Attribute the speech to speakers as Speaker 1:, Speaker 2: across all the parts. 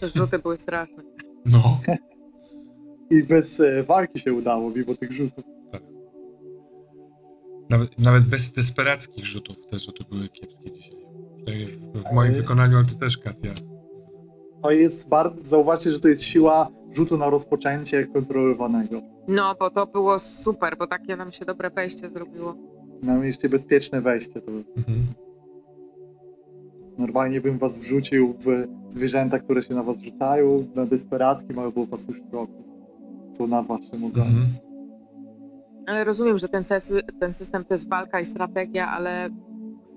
Speaker 1: te rzuty były straszne.
Speaker 2: No.
Speaker 3: I bez e, walki się udało, mimo tych rzutów.
Speaker 2: Nawet, nawet bez desperackich rzutów te rzuty były kiepskie dzisiaj. W, w moim
Speaker 3: Ale-
Speaker 2: wykonaniu, ale ty też, Katia.
Speaker 3: To jest bardzo, zauważcie, że to jest siła rzutu na rozpoczęcie kontrolowanego.
Speaker 1: No, bo to było super, bo takie nam się dobre wejście zrobiło.
Speaker 3: Na mieście bezpieczne wejście. To
Speaker 2: Mhm.
Speaker 3: Normalnie bym was wrzucił w zwierzęta, które się na was rzucają, na desperackim, albo was już w roku. Są na waszym ogonie.
Speaker 2: Mhm.
Speaker 1: Ale rozumiem, że ten, ses- ten system to jest walka i strategia, ale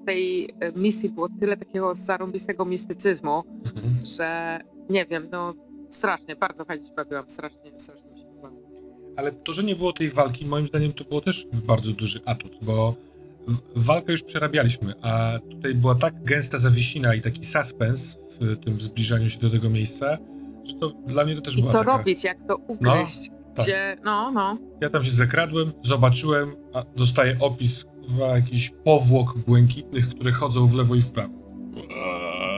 Speaker 1: w tej e, misji było tyle takiego zarąbistego mistycyzmu,
Speaker 2: Mhm.
Speaker 1: że nie wiem, no strasznie, bardzo fajnie się bawiłam, strasznie, strasznie się bawiłam.
Speaker 2: Ale to, że nie było tej walki, moim zdaniem to było też bardzo duży atut, bo walkę już przerabialiśmy, a tutaj była tak gęsta zawiesina i taki suspens w tym zbliżaniu się do tego miejsca, że to dla mnie to też
Speaker 1: I
Speaker 2: była
Speaker 1: co
Speaker 2: taka...
Speaker 1: robić, jak to ugryźć,
Speaker 2: tak.
Speaker 1: gdzie, no, no.
Speaker 2: Ja tam się zakradłem, zobaczyłem, a dostaję opis jakichś powłok błękitnych, które chodzą w lewo i w prawo.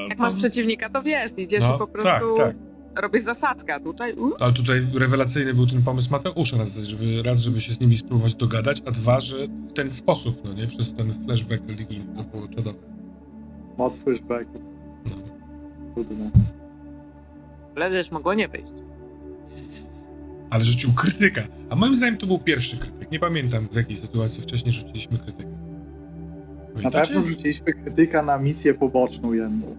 Speaker 1: Jak
Speaker 2: Co?
Speaker 1: masz przeciwnika, to wiesz, idziesz
Speaker 2: No,
Speaker 1: i po prostu
Speaker 2: Tak, tak.
Speaker 1: Robisz zasadzkę, a tutaj u,
Speaker 2: Ale tutaj rewelacyjny był ten pomysł Mateusza, raz żeby, raz, żeby się z nimi spróbować dogadać, a dwa, że w ten sposób, no nie, przez ten flashback religijny, to było czadowe.
Speaker 3: Moc flashbacków.
Speaker 2: No.
Speaker 3: Cudne.
Speaker 1: leżysz, mogło nie wyjść.
Speaker 2: Ale rzucił krytyka, a moim zdaniem to był pierwszy krytyk. Nie pamiętam w jakiej sytuacji wcześniej rzuciliśmy krytykę.
Speaker 3: Na
Speaker 2: Pamiętacie?
Speaker 3: pewno wrzuciliśmy krytyka na misję poboczną jedną.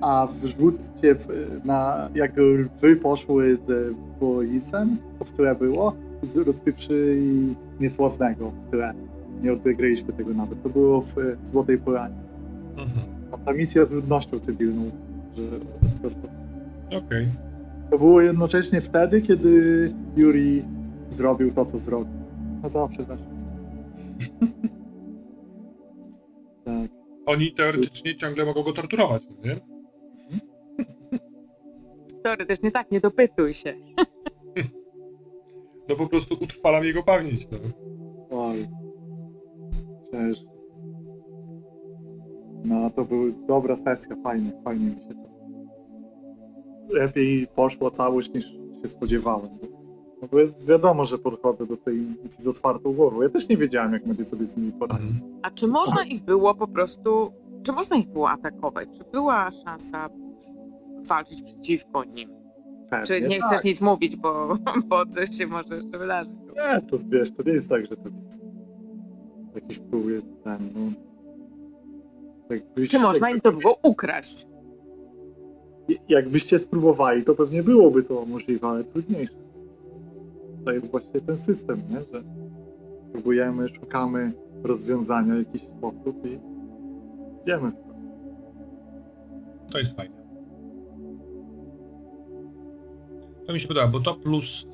Speaker 3: A wrzućcie na, jak lwy poszły z Boisem, to w które było, z rozpieprzy i niesławnego, w które nie odegraliśmy tego nawet. To było w, Złotej Polanie.
Speaker 2: Mhm.
Speaker 3: A ta misja z ludnością cywilną, że.
Speaker 2: Okej.
Speaker 3: To było jednocześnie wtedy, kiedy Yuri zrobił to, co zrobił. No zawsze tak. tak.
Speaker 2: Oni teoretycznie ciągle mogą go torturować, no nie?
Speaker 1: Teoretycznie tak, nie dopytuj się.
Speaker 2: No po prostu utrwalam jego pamięć, no.
Speaker 3: Oj. Cześć. No, to była dobra sesja, fajnie, fajnie mi się to. Lepiej poszło całość niż się spodziewałem. No, bo wiadomo, że podchodzę do tej misji z otwartą głową. Ja też nie wiedziałem, jak będzie sobie z nimi poradzić.
Speaker 1: A czy można ich było po prostu, czy można ich było atakować? Czy była szansa walczyć przeciwko nim? Czy
Speaker 3: Pewnie
Speaker 1: nie
Speaker 3: tak.
Speaker 1: chcesz nic mówić, bo, bo coś się może jeszcze wydarzyć?
Speaker 3: Nie, to wiesz, to nie jest tak, że to jest jakiś próbuje ten, no. Jakbyś,
Speaker 1: Czy można im to było ukraść?
Speaker 3: Jakbyście spróbowali, to pewnie byłoby to możliwe, ale trudniejsze. To jest właśnie ten system, nie? że próbujemy, szukamy rozwiązania w jakiś sposób i idziemy w to.
Speaker 2: To jest fajne. To mi się podoba, bo to plus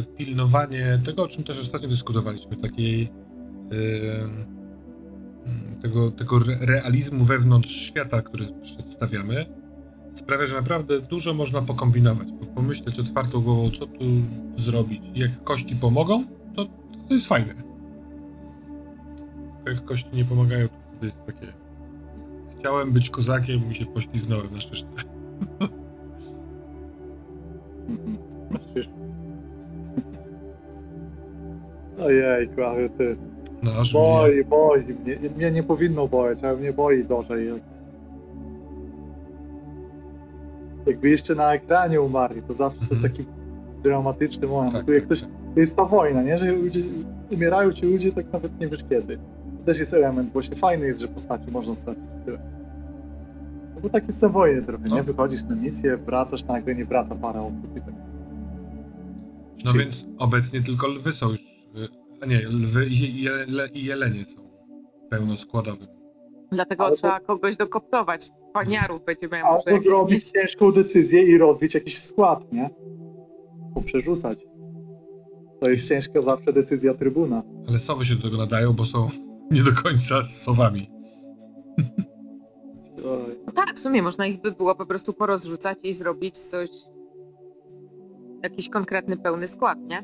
Speaker 2: y, pilnowanie tego, o czym też ostatnio dyskutowaliśmy, takiej y, mm, tego, tego re- realizmu wewnątrz świata, który przedstawiamy, sprawia, że naprawdę dużo można pokombinować, pomyśleć otwartą głową, co tu zrobić. Jak kości pomogą, to, to jest fajne. Jak kości nie pomagają, to jest takie Chciałem być kozakiem, mi się pośliznąłem na szyszce.
Speaker 3: Ojej, ale ty.
Speaker 2: No, aż mnie...
Speaker 3: Boi, boi. Mnie, mnie nie powinno boić, ale mnie boi gorzej. Jak... Jakby jeszcze na ekranie umarli, to zawsze to
Speaker 2: Mhm.
Speaker 3: taki dramatyczny moment.
Speaker 2: Tak,
Speaker 3: tu jak
Speaker 2: tak,
Speaker 3: ktoś,
Speaker 2: tak.
Speaker 3: to jest ta wojna, nie? Że ludzie, umierają ci ludzie, tak nawet nie wiesz kiedy. To też jest element, właśnie fajny jest, że postaci można stracić w tyle. No bo tak jest na wojnie trochę,
Speaker 2: No.
Speaker 3: nie? Wychodzisz na misję, wracasz, nagle nie wraca para osób i tak.
Speaker 2: No więc obecnie tylko lwy są już. A nie, lwy i, jele, i jelenie są pełnoskładowym.
Speaker 1: Dlatego
Speaker 3: Ale to-
Speaker 1: trzeba kogoś dokoptować. Paniarów będzie miał może
Speaker 3: Albo
Speaker 1: jakieś
Speaker 3: zrobić ciężką decyzję i rozbić jakiś skład, nie? Poprzerzucać. To jest ciężka zawsze decyzja trybuna.
Speaker 2: Ale sowy się do tego nadają, bo są nie do końca z sowami.
Speaker 3: Oj.
Speaker 1: No tak, w sumie można ich by było po prostu porozrzucać i zrobić coś, jakiś konkretny pełny skład, nie?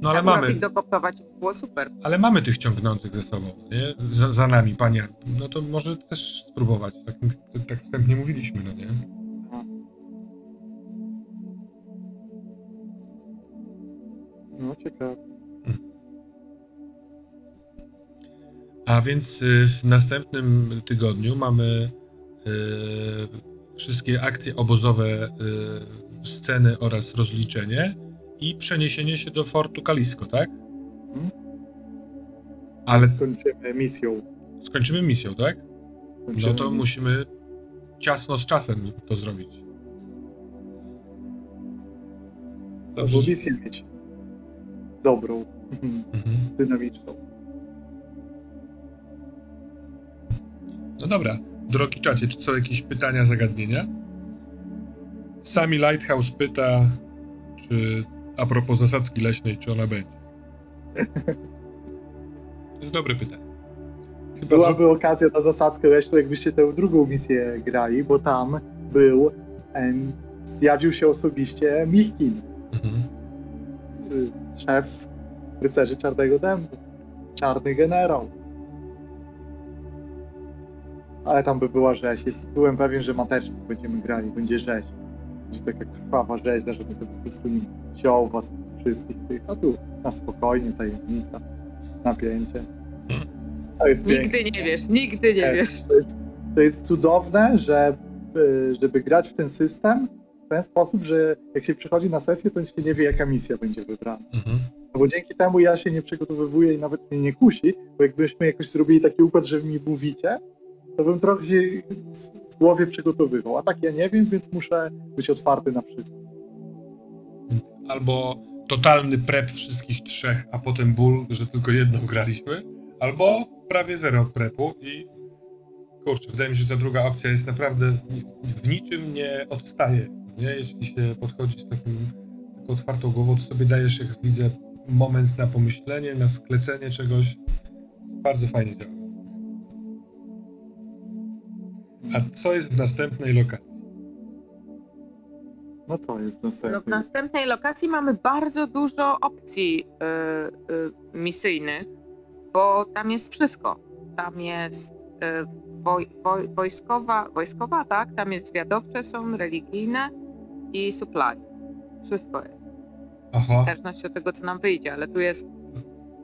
Speaker 3: No
Speaker 2: ale mamy.
Speaker 1: ich dokoptować było super.
Speaker 2: Ale mamy tych ciągnących ze sobą, nie? Za, za nami, panie. No to może też spróbować. Tak, tak wstępnie mówiliśmy, no nie?
Speaker 3: No ciekawe.
Speaker 2: A więc y, w następnym tygodniu mamy y, wszystkie akcje obozowe, y, sceny oraz rozliczenie i przeniesienie się do Fortu Kalisko, tak?
Speaker 3: Mhm.
Speaker 2: Ale
Speaker 3: Skończymy misją.
Speaker 2: skończymy misją, tak?
Speaker 3: Skończymy
Speaker 2: No to
Speaker 3: misję.
Speaker 2: musimy ciasno z czasem to zrobić.
Speaker 3: Albo misję mieć. Dobrą.
Speaker 2: Mhm.
Speaker 3: Dynamiczną.
Speaker 2: No dobra, drogi czacie, czy są jakieś pytania, zagadnienia? Sami Lighthouse pyta, czy a propos zasadzki leśnej, czy ona będzie? To jest dobre pytanie. Chyba.
Speaker 3: Byłaby okazja na zasadzkę leśną, jakbyście tę drugą misję grali, bo tam był, em, zjawił się osobiście Michkin,
Speaker 2: mhm.
Speaker 3: szef rycerzy Czarnego Dębu, czarny generał. Ale tam by była rzeź. Jest, byłem pewien, że matecznik będziemy grali, będzie rzeź. Będzie taka krwawa rzeź, żeby to po prostu nim wziął was wszystkich tych, a tu na spokojnie, tajemnica, napięcie.
Speaker 2: Mhm.
Speaker 3: To jest piękne.
Speaker 1: Nigdy nie wiesz, nigdy nie
Speaker 3: Tak,
Speaker 1: wiesz.
Speaker 3: To jest, to jest cudowne, że y, żeby grać w ten system w ten sposób, że jak się przychodzi na sesję, to się nie wie, jaka misja będzie wybrana.
Speaker 2: Mhm.
Speaker 3: No bo dzięki temu ja się nie przygotowywuję i nawet mnie nie kusi, bo jakbyśmy jakoś zrobili taki układ, że mi mówicie, to bym trochę się w głowie przygotowywał. A tak ja nie wiem, więc muszę być otwarty na wszystko.
Speaker 2: Albo totalny prep wszystkich trzech, a potem ból, że tylko jedną graliśmy, albo prawie zero prepu i kurczę, wydaje mi się, że ta druga opcja jest naprawdę w, ni- w niczym nie odstaje. Nie? Jeśli się podchodzi z, takim, taką otwartą głową, to sobie dajesz, jak widzę, moment na pomyślenie, na sklecenie czegoś. Bardzo fajnie działa. A co jest w następnej lokacji?
Speaker 3: No co jest
Speaker 1: No,
Speaker 3: następne?
Speaker 1: w następnej lokacji mamy bardzo dużo opcji y, y, misyjnych, bo tam jest wszystko. Tam jest y, woj, woj, wojskowa, wojskowa, tak? Tam jest zwiadowcze są, religijne i supply. Wszystko jest.
Speaker 2: Aha.
Speaker 1: W zależności od tego, co nam wyjdzie, ale tu jest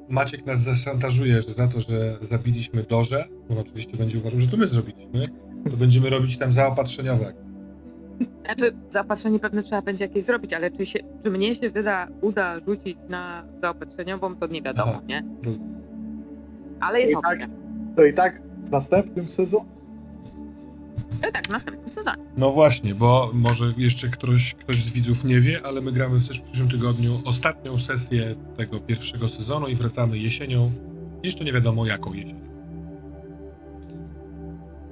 Speaker 2: Maciek nas zaszantażuje, że za to, że zabiliśmy Dorze, on oczywiście będzie uważał, że to my zrobiliśmy, to będziemy robić tam zaopatrzeniowe akcje.
Speaker 1: Znaczy, zaopatrzenie pewnie trzeba będzie jakieś zrobić, ale czy, się, czy mnie się wyda, uda rzucić na zaopatrzeniową, to nie wiadomo,
Speaker 2: Aha.
Speaker 1: nie? Ale jest
Speaker 3: I tak-
Speaker 1: opcja.
Speaker 3: To i tak w następnym sezonie
Speaker 1: tak, w następnym sezonie.
Speaker 2: No właśnie, bo może jeszcze ktoś, ktoś z widzów nie wie, ale my gramy w przyszłym tygodniu ostatnią sesję tego pierwszego sezonu i wracamy jesienią. Jeszcze nie wiadomo jaką jesienią.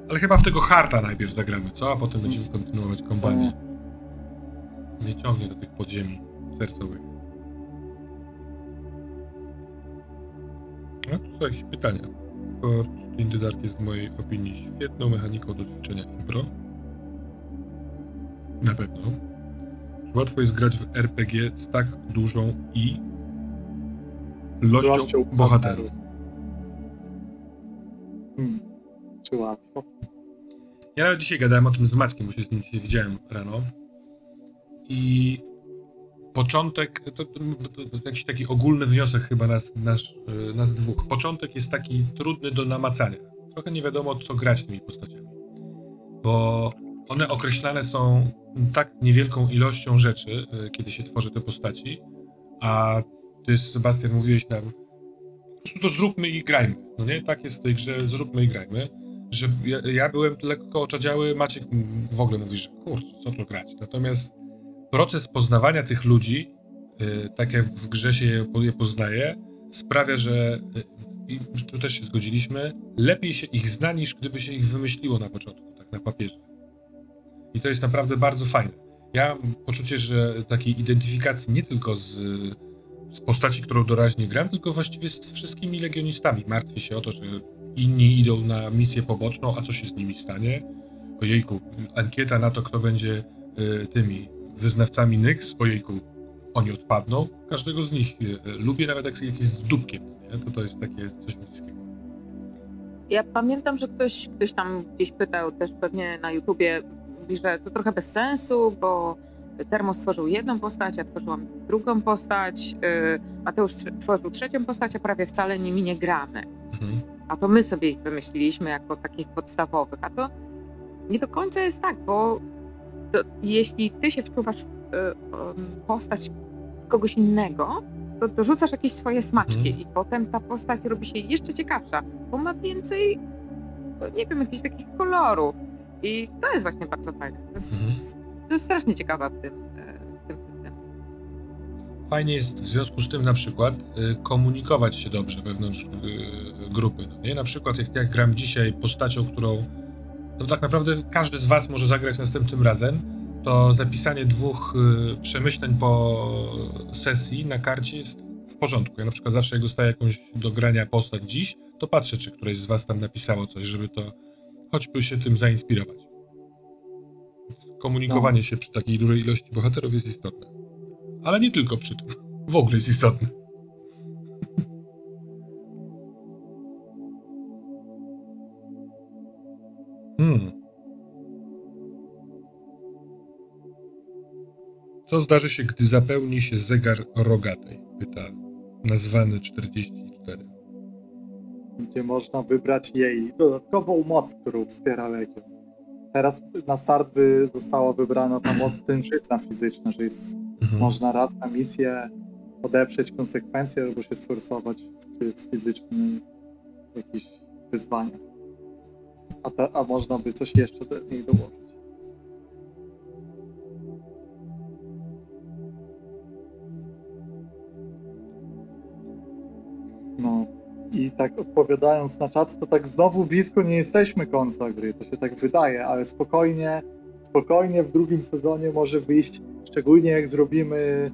Speaker 2: Ale chyba w tego harta najpierw zagramy, co? A potem będziemy kontynuować kompanię. Nie ciągnie do tych podziemi sercowych. No tu są jakieś pytania. Forge in the Dark jest w mojej opinii świetną mechaniką do ćwiczenia impro. Na pewno. Czy łatwo jest grać w RPG z tak dużą i ilością bohaterów?
Speaker 3: Hmm. Czy łatwo?
Speaker 2: Ja nawet dzisiaj gadałem o tym z Maćkiem, bo się z nim dzisiaj widziałem rano. I początek, to, to, to, jakiś taki ogólny wniosek chyba nas, nas, e, nas dwóch. Początek jest taki trudny do namacania. Trochę nie wiadomo, co grać tymi postaciami. Bo one określane są tak niewielką ilością rzeczy, e, kiedy się tworzy te postaci, a ty, Sebastian, mówiłeś nam, po prostu to zróbmy i grajmy. No nie? Tak jest w tej grze, zróbmy i grajmy że ja, ja byłem lekko oczadziały, Maciek w ogóle mówi, że kurczę, co tu grać. Natomiast proces poznawania tych ludzi, y, tak jak w grze się je, je poznaje, sprawia, że y, i tu też się zgodziliśmy, lepiej się ich zna niż gdyby się ich wymyśliło na początku, tak na papierze. I to jest naprawdę bardzo fajne. Ja mam poczucie, że takiej identyfikacji nie tylko z, z postaci, którą doraźnie gram, tylko właściwie z wszystkimi legionistami. Martwię się o to, że inni idą na misję poboczną, a co się z nimi stanie? Ojejku, ankieta na to, kto będzie y, tymi wyznawcami Nyx, ojejku, oni odpadną. Każdego z nich y, lubię, nawet jak jak jest dupkiem, nie? To to jest takie coś bliskiego.
Speaker 1: Ja pamiętam, że ktoś, ktoś tam gdzieś pytał też pewnie na YouTubie, że to trochę bez sensu, bo Termo stworzył jedną postać, ja tworzyłam drugą postać, y, Mateusz tworzył trzecią postać, a prawie wcale nimi nie gramy.
Speaker 2: Mhm.
Speaker 1: A to my sobie ich wymyśliliśmy jako takich podstawowych. A to nie do końca jest tak, bo to, jeśli ty się wczuwasz w y, em, postać kogoś innego, to dorzucasz jakieś swoje smaczki
Speaker 2: Mhm.
Speaker 1: i potem ta postać robi się jeszcze ciekawsza, bo ma więcej, no, nie wiem, jakichś takich kolorów. I to jest właśnie bardzo fajne. To jest,
Speaker 2: Mhm.
Speaker 1: to jest strasznie ciekawe w tym,
Speaker 2: Fajnie jest w związku z tym na przykład y, komunikować się dobrze wewnątrz y, grupy. No nie? Na przykład jak, jak gram dzisiaj postacią, którą no tak naprawdę każdy z was może zagrać następnym razem, to zapisanie dwóch y, przemyśleń po sesji na karcie jest w porządku. Ja na przykład zawsze jak dostaję jakąś do grania postać dziś, to patrzę, czy któreś z was tam napisało coś, żeby to choćby się tym zainspirować. Więc Komunikowanie się przy takiej dużej ilości bohaterów jest istotne. Ale nie tylko przy tym. W ogóle jest istotne. Hmm. Co zdarzy się, gdy zapełni się zegar rogatej? Pyta nazwany 44.
Speaker 3: gdzie można wybrać jej dodatkową moc, którą wspiera Legion. Teraz na start wy, została wybrana ta moc tężyzna fizyczna, że jest,
Speaker 2: Mhm.
Speaker 3: można raz na misję odeprzeć konsekwencje albo się sforsować w, w fizycznym jakichś wyzwaniach. A, a można by coś jeszcze do niej dołożyć. No, i tak odpowiadając na czat, to tak znowu blisko nie jesteśmy końca gry, to się tak wydaje, ale spokojnie, spokojnie w drugim sezonie może wyjść, szczególnie jak zrobimy,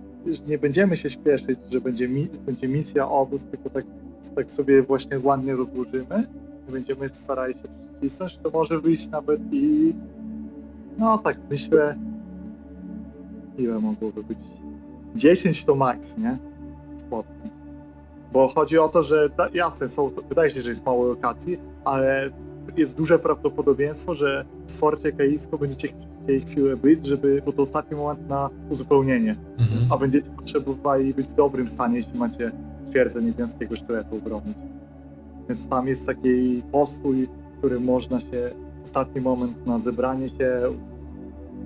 Speaker 3: nie będziemy się śpieszyć, że będzie, będzie misja obóz, tylko tak, tak sobie właśnie ładnie rozłożymy i będziemy starali się przycisnąć, to może wyjść nawet i no tak myślę, ile mogłoby być? 10 to max, nie? Spotkań. Bo chodzi o to, że jasne, są, wydaje się, że jest mało lokacji, ale jest duże prawdopodobieństwo, że w Forcie Kaisko będziecie chcieli chwilę być, żeby, bo to ostatni moment na uzupełnienie,
Speaker 2: Mhm.
Speaker 3: a będziecie potrzebowali być w dobrym stanie, jeśli macie twierdzę niebieskiego sztyletu obronić. Więc tam jest taki postój, w którym można się, ostatni moment na zebranie się,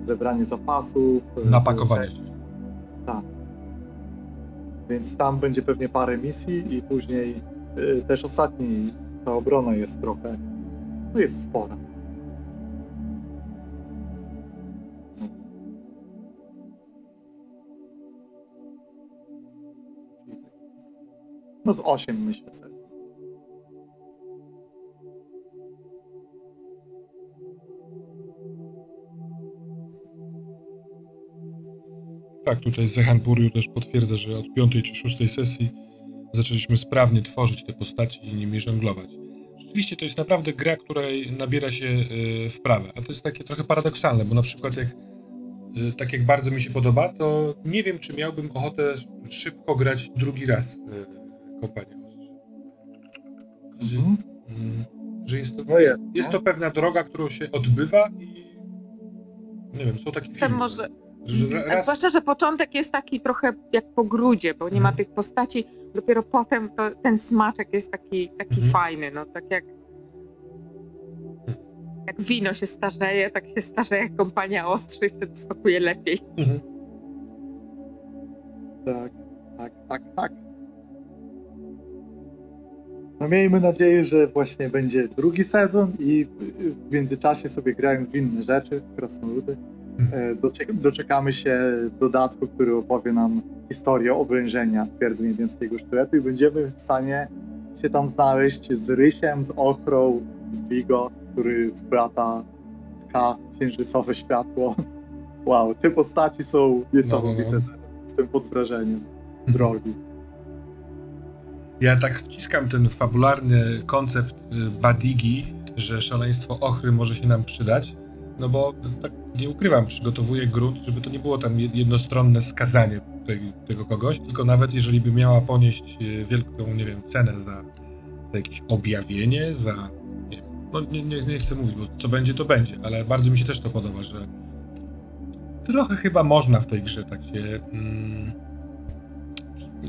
Speaker 3: zebranie zapasów,
Speaker 2: Napakowanie się.
Speaker 3: tak. Więc tam będzie pewnie parę misji i później y, też ostatni, ta obrona jest trochę, no jest spora. No. Z 8 myślę sesji.
Speaker 2: Tak, tutaj Zehan Buriu też potwierdza, że od piątej czy szóstej sesji zaczęliśmy sprawnie tworzyć te postaci i nimi żonglować. Rzeczywiście to jest naprawdę gra, której nabiera się y, wprawę, a to jest takie trochę paradoksalne, bo na przykład jak y, tak jak bardzo mi się podoba, to nie wiem, czy miałbym ochotę szybko grać drugi raz y, kompanię ostrzy. Że,
Speaker 3: Mhm.
Speaker 2: mm, że jest to,
Speaker 3: No
Speaker 2: jest,
Speaker 3: jest,
Speaker 2: jest
Speaker 3: nie?
Speaker 2: to pewna droga, którą się odbywa i nie wiem, są takie filmy.
Speaker 1: może,
Speaker 2: Że
Speaker 1: A
Speaker 2: raz,
Speaker 1: zwłaszcza, że początek jest taki trochę jak po grudzie, bo nie ma
Speaker 2: Mhm.
Speaker 1: tych postaci. Dopiero potem to, ten smaczek jest taki, taki
Speaker 2: Mhm.
Speaker 1: fajny. No tak jak, jak wino się starzeje, tak się starzeje kompania ostrzy i wtedy smakuje lepiej.
Speaker 2: Mhm.
Speaker 3: Tak, tak, tak, tak. No miejmy nadzieję, że właśnie będzie drugi sezon i w międzyczasie sobie grając w inne rzeczy, w krasnoludy, doczek- doczekamy się dodatku, który opowie nam historię obrężenia twierdzy niebieskiego sztyletu i będziemy w stanie się tam znaleźć z Rysiem, z Ochrą, z Vigo, który z brata tka księżycowe światło. Wow, te postaci są niesamowite.
Speaker 2: No,
Speaker 3: Jestem pod wrażeniem drogi.
Speaker 2: Ja tak wciskam ten fabularny koncept y, Badigi, że szaleństwo ochry może się nam przydać, no bo tak nie ukrywam, przygotowuję grunt, żeby to nie było tam jed- jednostronne skazanie tego kogoś, tylko nawet jeżeli by miała ponieść y, wielką, nie wiem, cenę za, za jakieś objawienie, za, nie no nie, nie, nie chcę mówić, bo co będzie, to będzie, ale bardzo mi się też to podoba, że trochę chyba można w tej grze tak się. Mm,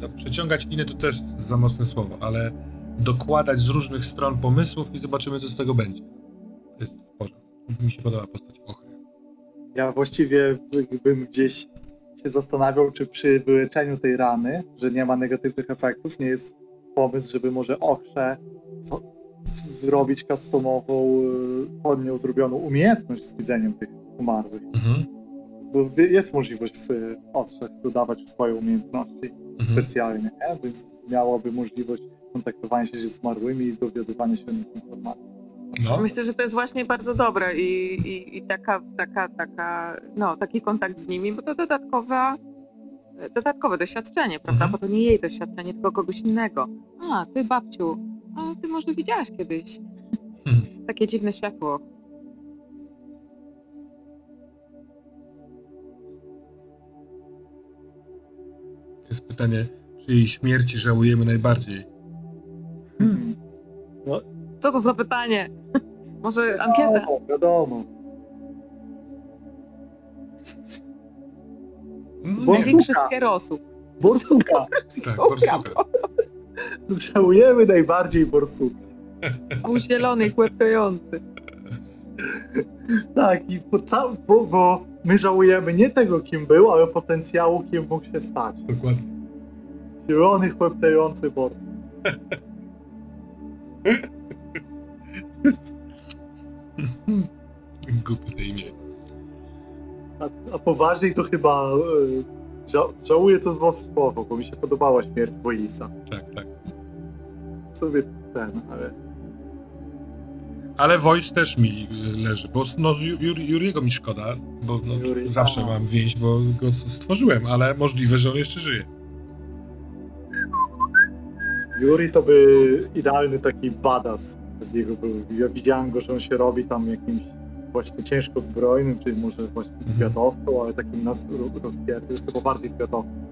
Speaker 2: no, przeciągać liny to też za mocne słowo, ale dokładać z różnych stron pomysłów i zobaczymy, co z tego będzie. Mi się podoba postać Ochry.
Speaker 3: Ja właściwie bym gdzieś się zastanawiał, czy przy wyleczeniu tej rany, że nie ma negatywnych efektów, nie jest pomysł, żeby może ochrze zrobić customową, y, pod nią zrobioną umiejętność z widzeniem tych umarłych.
Speaker 2: Mhm.
Speaker 3: Bo jest możliwość w y, ostrzach dodawać swoje umiejętności
Speaker 2: Mhm.
Speaker 3: specjalnie, nie? więc miałoby możliwość kontaktowania się ze zmarłymi i dowiadywania się o nich informacji.
Speaker 2: No,
Speaker 1: Myślę, że to jest właśnie bardzo dobre i, i, i taka, taka, taka, no, taki kontakt z nimi, bo to dodatkowa, dodatkowe doświadczenie, prawda?
Speaker 2: Mhm.
Speaker 1: Bo to nie jej doświadczenie, tylko kogoś innego. A, ty babciu, a ty może widziałaś kiedyś
Speaker 2: Mhm.
Speaker 1: takie dziwne światło.
Speaker 2: jest pytanie, czy jej śmierci żałujemy najbardziej?
Speaker 3: Hmm.
Speaker 1: Co to za pytanie? Może ankieta?
Speaker 3: Wiadomo, wiadomo.
Speaker 2: No,
Speaker 3: Bo-
Speaker 2: nie,
Speaker 1: Największych
Speaker 3: Borsuka.
Speaker 1: kierosów.
Speaker 3: Borsuka!
Speaker 2: tak, borsuka.
Speaker 3: Żałujemy najbardziej Borsuka.
Speaker 1: Był zielony, chłeptający.
Speaker 3: Tak, i po cał- bo, bo my żałujemy nie tego, kim był, ale potencjału, kim mógł się stać.
Speaker 2: Dokładnie.
Speaker 3: Zielony, chłeptający Borsuk.
Speaker 2: Głupie imię.
Speaker 3: A, a poważniej to chyba y, ża żałuję to zło słowo, bo mi się podobała śmierć Woisa.
Speaker 2: Tak, tak.
Speaker 3: Sobie ten, ale
Speaker 2: Ale Voice też mi y, leży, bo no, z Jur- Juriego mi szkoda, bo no,
Speaker 3: Juri,
Speaker 2: zawsze
Speaker 3: aha.
Speaker 2: mam więź, bo go stworzyłem, ale możliwe, że on jeszcze żyje.
Speaker 3: Yuri to by idealny taki badass z niego był. Ja widziałem go, że on się robi tam jakimś właśnie ciężko zbrojnym, czyli może właśnie zwiadowcą, ale takim nas rozpierdym, chyba bardziej zwiadowcą.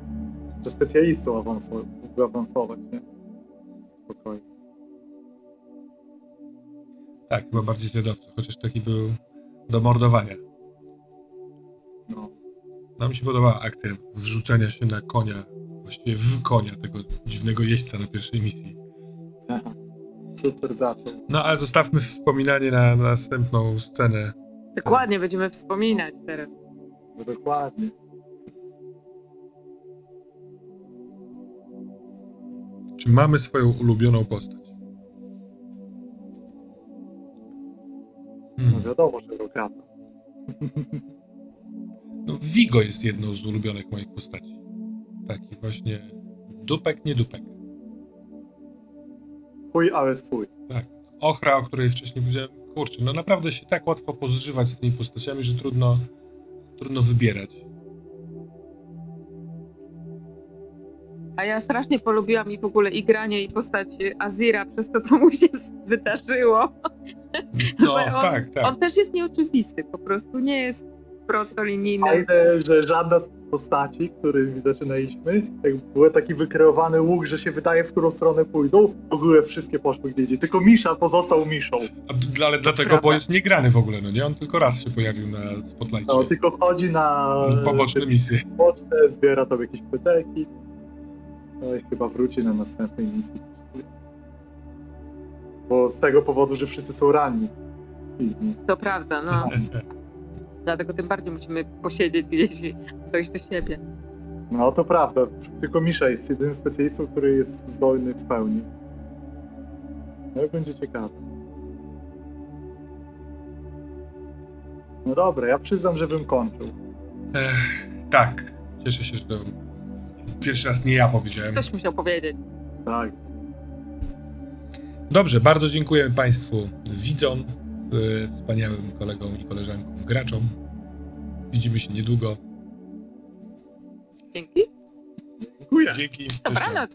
Speaker 3: Że specjalistą awansować, awansować, nie? Spokojnie.
Speaker 2: Tak, chyba bardziej zjadowca, chociaż taki był do mordowania.
Speaker 3: No.
Speaker 2: Mi się podobała akcja wrzucenia się na konia, właściwie w konia tego dziwnego jeźdźca na pierwszej misji.
Speaker 3: Aha. Super zaczął.
Speaker 2: No ale zostawmy wspominanie na, na następną scenę.
Speaker 1: Dokładnie będziemy wspominać teraz.
Speaker 3: No dokładnie.
Speaker 2: Czy mamy swoją ulubioną postać?
Speaker 3: No
Speaker 2: Hmm.
Speaker 3: wiadomo, że Rogata.
Speaker 2: No, Vigo jest jedną z ulubionych moich postaci. Taki właśnie dupek, nie dupek.
Speaker 3: Chuj, ale swój.
Speaker 2: Tak. Ochra, o której wcześniej powiedziałem, kurczę, no naprawdę się tak łatwo pozżywać z tymi postaciami, że trudno, trudno wybierać.
Speaker 1: A ja strasznie polubiłam i w ogóle i granie i postać Azira przez to, co mu się wydarzyło.
Speaker 2: No,
Speaker 1: Że on,
Speaker 2: tak, tak.
Speaker 1: On też jest nieoczywisty, po prostu nie jest prostolinijny.
Speaker 3: Fajne, że żadna z postaci, którymi zaczynaliśmy, jak był taki wykreowany łuk, że się wydaje, w którą stronę pójdą, w ogóle wszystkie poszły gdzie indziej. Tylko Misza pozostał Miszą.
Speaker 2: A Ale dlatego,
Speaker 1: prawda.
Speaker 2: bo jest niegrany w ogóle, no nie? On tylko raz się pojawił na Spotlightie.
Speaker 3: No, tylko chodzi na
Speaker 2: Poboczne misje.
Speaker 3: pocztę, zbiera tam jakieś pyteki. No i chyba wróci na następnej misji. Bo z tego powodu, że wszyscy są ranni.
Speaker 1: To prawda, no. Dlatego tym bardziej musimy posiedzieć gdzieś i dojść do siebie.
Speaker 3: No to prawda, tylko Misza jest jedynym specjalistą, który jest zdolny w pełni. No i będzie ciekawe. No dobra, ja przyznam, że bym kończył.
Speaker 2: Ech, tak. Cieszę się, że to pierwszy raz nie ja powiedziałem.
Speaker 1: Ktoś musiał powiedzieć.
Speaker 3: Tak.
Speaker 2: Dobrze, bardzo dziękujemy Państwu widzom, wspaniałym kolegom i koleżankom graczom. Widzimy się niedługo.
Speaker 1: Dzięki.
Speaker 3: Dziękuję.
Speaker 2: Dzięki.
Speaker 1: Dobranoc.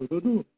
Speaker 3: Du, du, du.